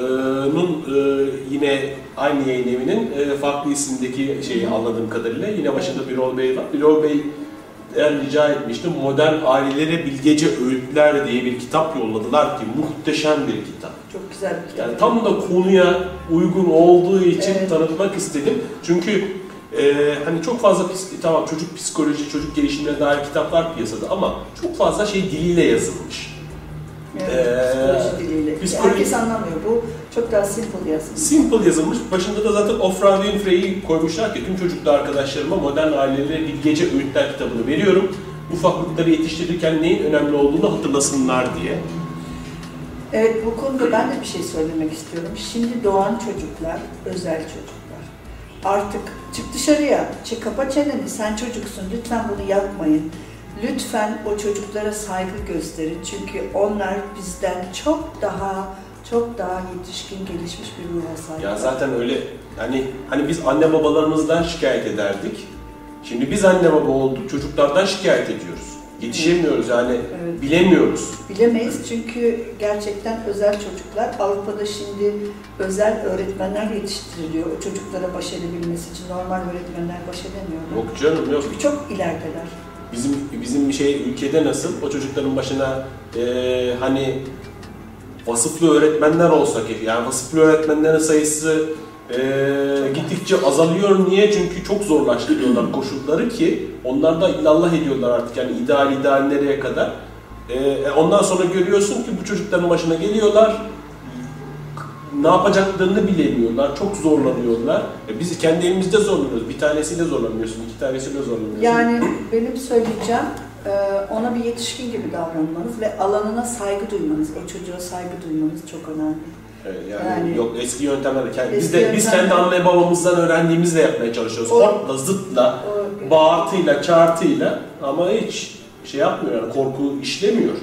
e, yine aynı yayın evinin e, farklı isimdeki şeyi anladığım kadarıyla. Yine başında Birol Bey var. Birol Bey rica etmiştim. Modern ailelere bilgece öğütler diye bir kitap yolladılar ki muhteşem bir kitap. Çok güzel bir kitap. Yani tam da konuya uygun olduğu için Evet. tanıtmak istedim. Çünkü e, hani çok fazla tamam çocuk psikoloji, çocuk gelişimine dair kitaplar piyasada ama çok fazla şey diliyle yazılmış. Evet, Ee, psikoloji diliyle. psikoloji- Herkes anlamıyor. Bu çok daha simple yazılmış. Simple yazılmış. Başında da zaten Oprah Winfrey'i koymuşlar ki tüm çocuklu arkadaşlarıma modern ailelere bilgece öğütler kitabını veriyorum. Ufaklıkları yetiştirirken neyin önemli olduğunu hatırlasınlar diye. Evet bu konuda ben de bir şey söylemek istiyorum. Şimdi doğan çocuklar, özel çocuklar. Artık çık dışarıya, çık kapa çeneni, sen çocuksun, lütfen bunu yapmayın. Lütfen o çocuklara saygı gösterin. Çünkü onlar bizden çok daha, çok daha yetişkin, gelişmiş bir ruha sahip. Ya zaten öyle hani hani biz anne babalarımızdan şikayet ederdik. Şimdi biz anne baba olduk, çocuklardan şikayet ediyoruz. Yetişemiyoruz yani, Evet. bilemiyoruz. Bilemeyiz çünkü gerçekten özel çocuklar, Avrupa'da şimdi özel öğretmenler yetiştiriliyor. O çocuklara baş edebilmesi için normal öğretmenler baş edemiyorlar. Yok canım yok. Çünkü çok ilerideler. Bizim bizim şey ülkede nasıl o çocukların başına eee, hani vasıflı öğretmenler olsa ki yani vasıflı öğretmenlerin sayısı eee, gittikçe azalıyor. Niye? Çünkü çok zorlaştırıyorlar koşulları ki onlar da illallah ediyorlar artık yani ideal ideal nereye kadar. Eee, ondan sonra görüyorsun ki bu çocukların başına geliyorlar ne yapacaklarını bilemiyorlar, çok zorlanıyorlar. E biz kendi elimizde zorlanıyoruz. Bir tanesiyle zorlanıyorsun, iki tanesiyle zorlanıyorsun. Yani benim söyleyeceğim e, ona bir yetişkin gibi davranmanız ve alanına saygı duymanız, o çocuğa saygı duymanız çok önemli. Evet, yani, Yani- yok eski yöntemler. Yani biz de biz kendi anne babamızdan öğrendiğimizle yapmaya çalışıyoruz. O- Hortla, zıtla, O, bağırtıyla, çağırtıyla ama hiç şey yapmıyor yani korku işlemiyor.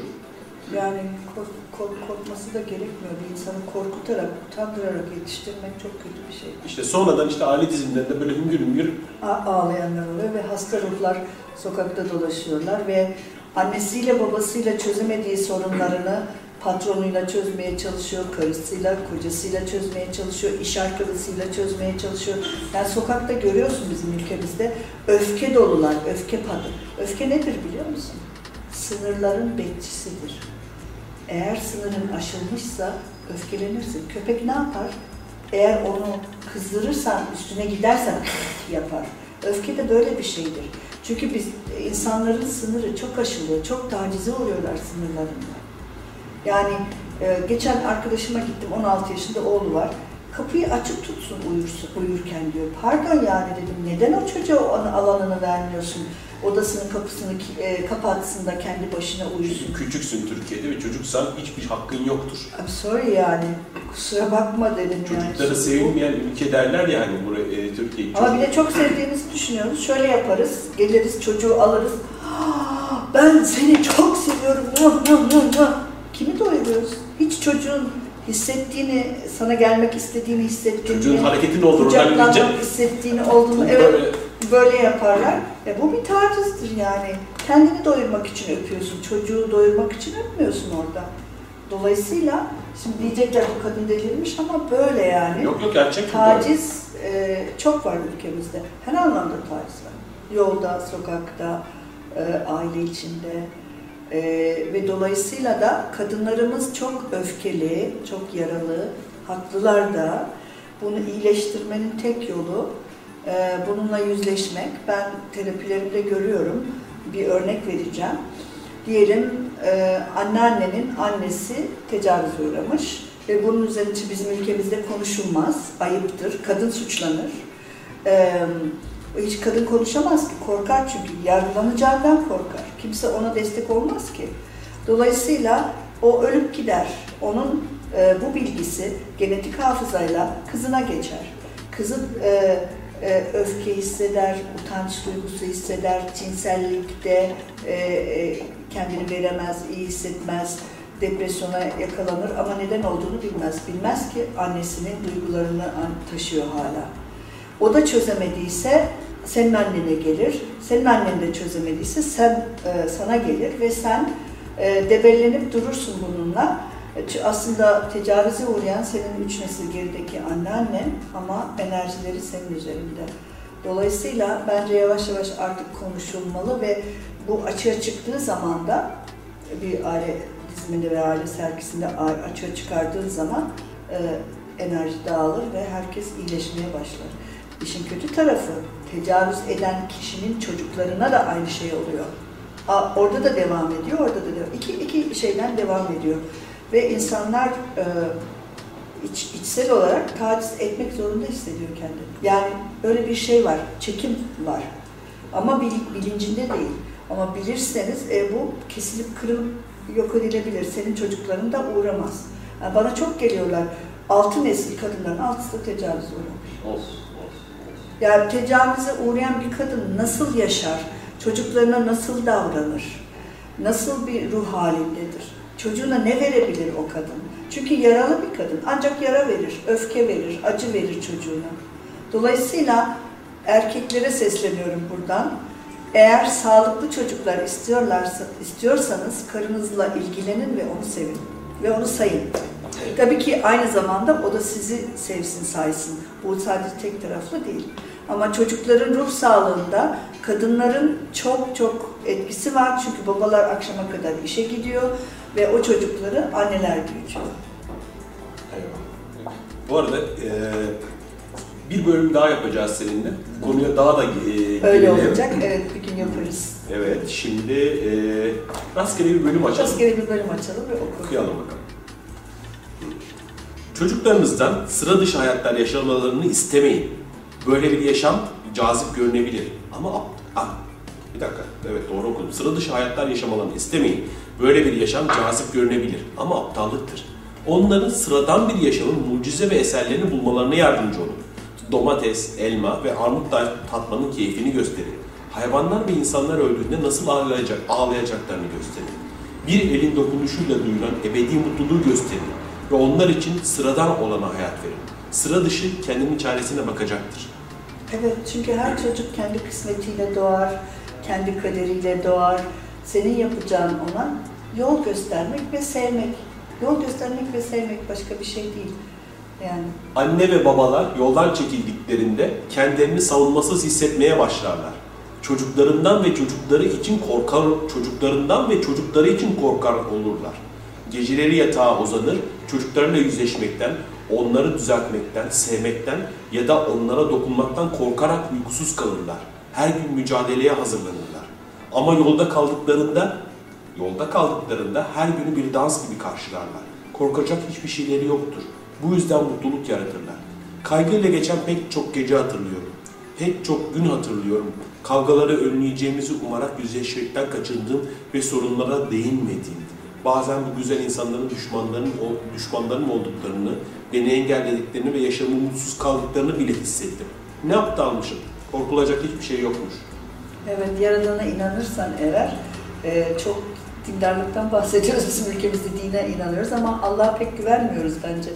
yani kork, kork- korkması da gerekmiyor. Bir insanı korkutarak, utandırarak yetiştirmek çok kötü bir şey. İşte sonradan işte aile dizimlerinde böyle hüngür hüngür A- ağlayanlar oluyor ve hasta ruhlar sokakta dolaşıyorlar ve annesiyle babasıyla çözemediği sorunlarını patronuyla çözmeye çalışıyor, karısıyla, kocasıyla çözmeye çalışıyor, iş arkadaşıyla çözmeye çalışıyor. Yani sokakta görüyorsun bizim ülkemizde öfke dolular, öfke padı. Öfke nedir biliyor musun? Sınırların bekçisidir. Eğer sınırın aşılmışsa öfkelenirsin. Köpek ne yapar? Eğer onu kızdırırsan, üstüne gidersen yapar. Öfke de böyle bir şeydir. Çünkü biz insanların sınırı çok aşılıyor, çok tacize uğruyorlar sınırlarında. Yani e, geçen arkadaşıma gittim, 16 yaşında oğlu var. Kapıyı açık tutsun uyursun, uyurken diyor. Pardon yani dedim, neden o çocuğa o an- alanını vermiyorsun? Odasının kapısını e, kapatsın da kendi başına uyusun. küçüksün Türkiye'de ve çocuksan hiçbir hakkın yoktur. I'm sorry yani, kusura bakma dedim yani. Çocukları sevilmeyen ülke derler ya hani buraya e, Türkiye. Ama bir de çok sevdiğimizi düşünüyoruz. Şöyle yaparız, geliriz çocuğu alırız. "Ah, Ben seni çok seviyorum. Muah, muah, muah, muah." Kimi doyuruyoruz? Hiç çocuğun hissettiğini, sana gelmek istediğini hissettiğini, Çocuğun oradan kucaklanmak gidince hissettiğini olduğunu, evet böyle böyle yaparlar. E bu bir tacizdir yani. Kendini doyurmak için öpüyorsun, çocuğu doyurmak için öpmüyorsun orada. Dolayısıyla şimdi diyecekler bu kadın delirmiş ama böyle yani. yok yok gerçek. Taciz e, çok var ülkemizde. Her anlamda taciz var. Yolda, sokakta, e, aile içinde. E, ve dolayısıyla da kadınlarımız çok öfkeli, çok yaralı, haklılar da. Bunu iyileştirmenin tek yolu e, bununla yüzleşmek. Ben terapilerimde görüyorum. Bir örnek vereceğim. Diyelim e, anneannenin annesi tecavüz uğramış ve bunun üzerine bizim ülkemizde konuşulmaz, ayıptır, kadın suçlanır. E, hiç kadın konuşamaz ki, korkar çünkü yargılanacağından korkar. Kimse ona destek olmaz ki. Dolayısıyla o ölüp gider. Onun e, bu bilgisi genetik hafızayla kızına geçer. Kızı e, e, öfke hisseder, utanç duygusu hisseder, cinsellikte e, e, kendini veremez, iyi hissetmez, depresyona yakalanır ama neden olduğunu bilmez. Bilmez ki annesinin duygularını taşıyor hala. O da çözemediyse senin annene gelir, senin annen de çözemediyse sen e, sana gelir ve sen e, debellenip durursun bununla. Aslında tecavüze uğrayan senin üç nesil gerideki anneannen ama enerjileri senin üzerinde. Dolayısıyla bence yavaş yavaş artık konuşulmalı ve bu açığa çıktığı zaman da bir aile diziminde ve aile sergisinde açığa çıkardığı zaman e, enerji dağılır ve herkes iyileşmeye başlar. İşin kötü tarafı tecavüz eden kişinin çocuklarına da aynı şey oluyor. A- Orada da devam ediyor, orada da devam. İki, iki şeyden devam ediyor. Ve insanlar e, iç, içsel olarak taciz etmek zorunda hissediyor kendini. Yani öyle bir şey var, çekim var. Ama bil- bilincinde değil. Ama bilirseniz e, bu kesilip kırılıp yok edilebilir. Senin çocukların da uğramaz. Yani bana çok geliyorlar. Altı nesil kadınların altısı da tecavüz uğramış. Of. Yani tecavüze uğrayan bir kadın nasıl yaşar? Çocuklarına nasıl davranır? Nasıl bir ruh halindedir? Çocuğuna ne verebilir o kadın? Çünkü yaralı bir kadın. Ancak yara verir, öfke verir, acı verir çocuğuna. Dolayısıyla erkeklere sesleniyorum buradan. Eğer sağlıklı çocuklar istiyorlarsa, istiyorsanız karınızla ilgilenin ve onu sevin. Ve onu sayın. Tabii ki aynı zamanda o da sizi sevsin, saysın. Bu sadece tek taraflı değil. Ama çocukların ruh sağlığında kadınların çok çok etkisi var. Çünkü babalar akşama kadar işe gidiyor ve o çocukları anneler büyütüyor. Eyvallah. Bu arada e, bir bölüm daha yapacağız seninle. Bu Konuya daha da e, Öyle girelim. olacak. Evet bir gün yaparız. Evet, şimdi e, rastgele bir bölüm açalım. Rastgele bir bölüm açalım ve okuyalım. Okuyalım bakalım. Çocuklarınızdan sıra dışı hayatlar yaşamalarını istemeyin. Böyle bir yaşam cazip görünebilir. Ama ah, bir dakika, evet doğru okudum. Sıra dışı hayatlar yaşamalarını istemeyin. Böyle bir yaşam cazip görünebilir ama aptallıktır. Onların sıradan bir yaşamın mucize ve eserlerini bulmalarına yardımcı olun. Domates, elma ve armut tatmanın keyfini gösterin. Hayvanlar ve insanlar öldüğünde nasıl ağlayacak, ağlayacaklarını gösterin. Bir elin dokunuşuyla duyulan ebedi mutluluğu gösterin ve onlar için sıradan olana hayat verin. Sıra dışı kendinin çaresine bakacaktır. Evet çünkü her çocuk kendi kısmetiyle doğar, kendi kaderiyle doğar. Senin yapacağın ona yol göstermek ve sevmek. Yol göstermek ve sevmek başka bir şey değil. Yani Anne ve babalar yoldan çekildiklerinde kendilerini savunmasız hissetmeye başlarlar. Çocuklarından ve çocukları için korkar, çocuklarından ve çocukları için korkar olurlar. Geceleri yatağa uzanır, çocuklarıyla yüzleşmekten, onları düzeltmekten, sevmekten ya da onlara dokunmaktan korkarak uykusuz kalırlar. Her gün mücadeleye hazırlanırlar. Ama yolda kaldıklarında, yolda kaldıklarında her günü bir dans gibi karşılarlar. Korkacak hiçbir şeyleri yoktur. Bu yüzden mutluluk yaratırlar. Kaygıyla geçen pek çok gece hatırlıyorum. Pek çok gün hatırlıyorum. Kavgaları önleyeceğimizi umarak yüzleşmekten kaçındığım ve sorunlara değinmediğim. Bazen bu güzel insanların düşmanlarının, düşmanlarım olduklarını, beni engellediklerini ve yaşamı mutsuz kaldıklarını bile hissettim. Ne aptalmışım. Korkulacak hiçbir şey yokmuş. Evet Yaradan'a inanırsan eğer e, çok dindarlıktan bahsediyoruz. Bizim ülkemizde dine inanıyoruz ama Allah'a pek güvenmiyoruz bence.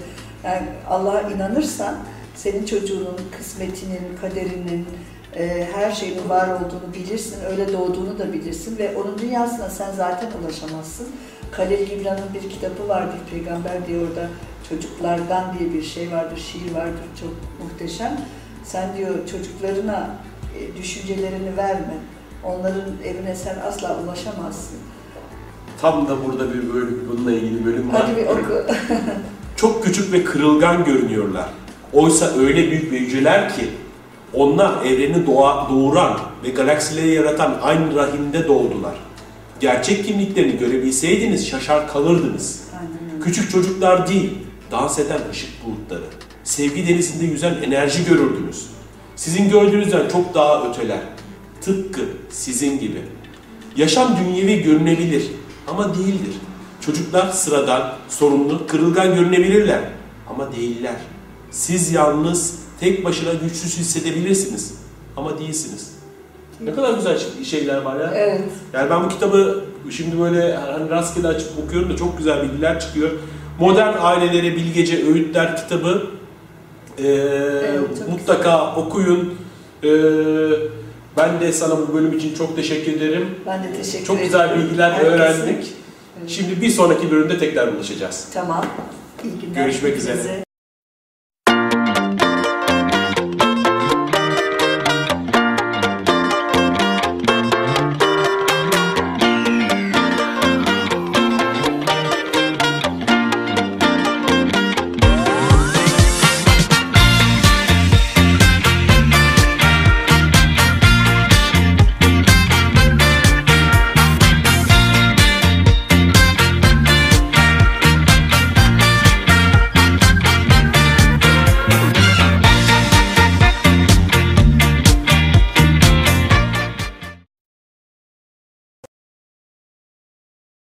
Yani Allah'a inanırsan senin çocuğunun kısmetinin, kaderinin, e, her şeyin var olduğunu bilirsin, öyle doğduğunu da bilirsin ve onun dünyasına sen zaten ulaşamazsın. Halil Gibran'ın bir kitabı vardır, Peygamber diye orada çocuklardan diye bir şey vardır, şiir vardır çok muhteşem. Sen diyor çocuklarına düşüncelerini verme, onların evine sen asla ulaşamazsın. Tam da burada bir bölüm, bununla ilgili bölüm var. Hadi bir oku. Çok küçük ve kırılgan görünüyorlar. Oysa öyle büyük ve yüceler ki onlar evreni doğa, doğuran ve galaksileri yaratan aynı rahimde doğdular. Gerçek kimliklerini görebilseydiniz şaşar kalırdınız. Aynen. Küçük çocuklar değil, dans eden ışık bulutları. Sevgi denizinde yüzen enerji görürdünüz. Sizin gördüğünüzden çok daha öteler. Tıpkı sizin gibi. Yaşam dünyevi görünebilir ama değildir. Çocuklar sıradan, sorumlu, kırılgan görünebilirler ama değiller. Siz yalnız, tek başına güçsüz hissedebilirsiniz ama değilsiniz. Ne kadar güzel şeyler var ya. Evet. Yani ben bu kitabı şimdi böyle hani rastgele açıp okuyorum da çok güzel bilgiler çıkıyor. Modern ailelere bilgece öğütler kitabı ee, çok mutlaka okuyun. Ee, ben de sana bu bölüm için çok teşekkür ederim. Ben de teşekkür Çok ederim. güzel bilgiler Herkese. öğrendik. Evet. Şimdi bir sonraki bölümde tekrar buluşacağız. Tamam. İyi günler. Görüşmek üzere.